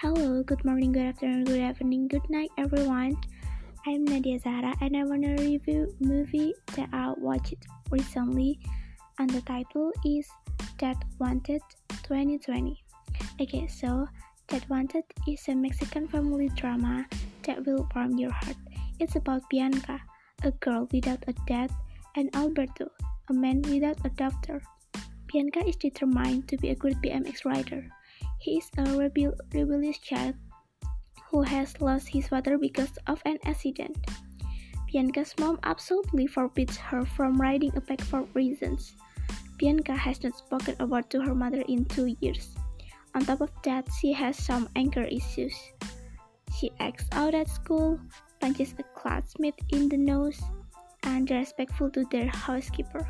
Hello, good morning, good afternoon, good evening, good night, everyone. I'm Nadia Zara and I want to review movie that I watched recently, and the title is Dad Wanted 2020. Okay, so Dad Wanted is a Mexican family drama that will warm your heart. It's about Bianca, a girl without a dad, and Alberto, a man without a daughter. Bianca is determined to be a good BMX rider. He is a rebel rebellious child who has lost his father because of an accident. Bianca's mom absolutely forbids her from riding a bike for reasons. Bianca has not spoken a word to her mother in two years. On top of that, she has some anger issues. She acts out at school, punches a classmate in the nose, and disrespectful to their housekeeper.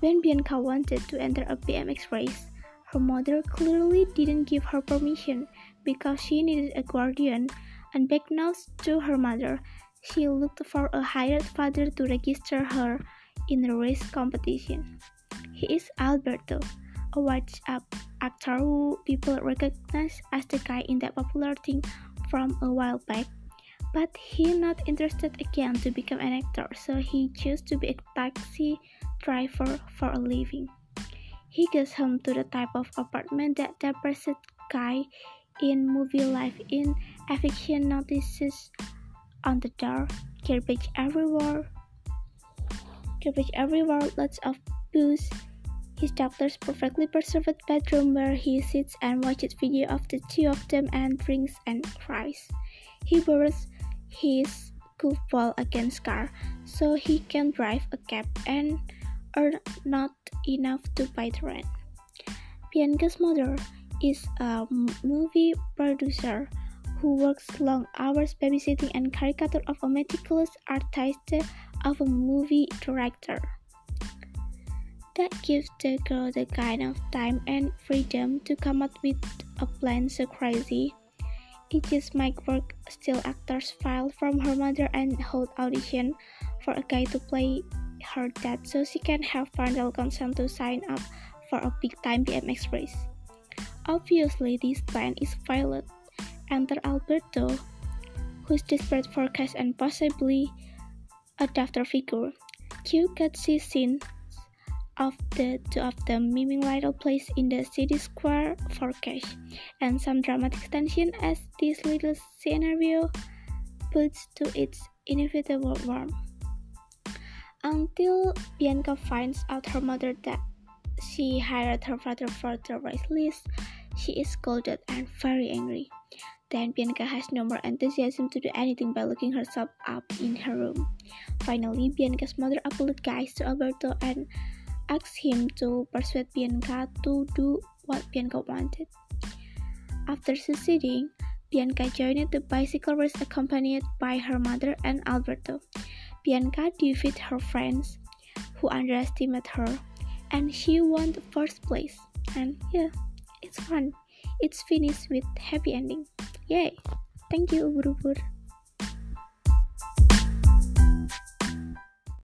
When Bianca wanted to enter a BMX race, her mother clearly didn't give her permission because she needed a guardian, and unbeknownst to her mother, she looked for a hired father to register her in the race competition. He is Alberto, a watch-up actor who people recognize as the guy in that popular thing from a while back. But he not interested again to become an actor, so he chose to be a taxi driver for a living. He goes home to the type of apartment that the person guy in movie life in eviction notices on the door, garbage everywhere, garbage everywhere, lots of booze. His daughter's perfectly preserved bedroom where he sits and watches video of the two of them and drinks and cries. He borrows his goofball against car so he can drive a cab and earn not enough to pay the rent. Bianca's mother is a movie producer who works long hours babysitting and caricature of a meticulous artist of a movie director. That gives the girl the kind of time and freedom to come up with a plan so crazy. It just might work. Still, actors file from her mother and hold audition for a guy to play dad so she can have parental consent to sign up for a big time BMX race. Obviously, this plan is failed. Enter Alberto, who's desperate for cash and possibly a daughter figure. Cue cutscene scenes of the two of them miming little place in the city square for cash, and some dramatic tension as this little scenario puts to its inevitable warmth until Bianca finds out her mother that she hired her father for the race list. She is scolded and very angry. Then Bianca has no more enthusiasm to do anything by looking herself up in her room. Finally, Bianca's mother apologizes to Alberto and asks him to persuade Bianca to do what Bianca wanted. After succeeding, Bianca joined the bicycle race accompanied by her mother and Alberto. Bianca defeated her friends who underestimated her and she won the first place. And yeah, it's fun. It's finished with happy ending. Yay! Thank you, Ubur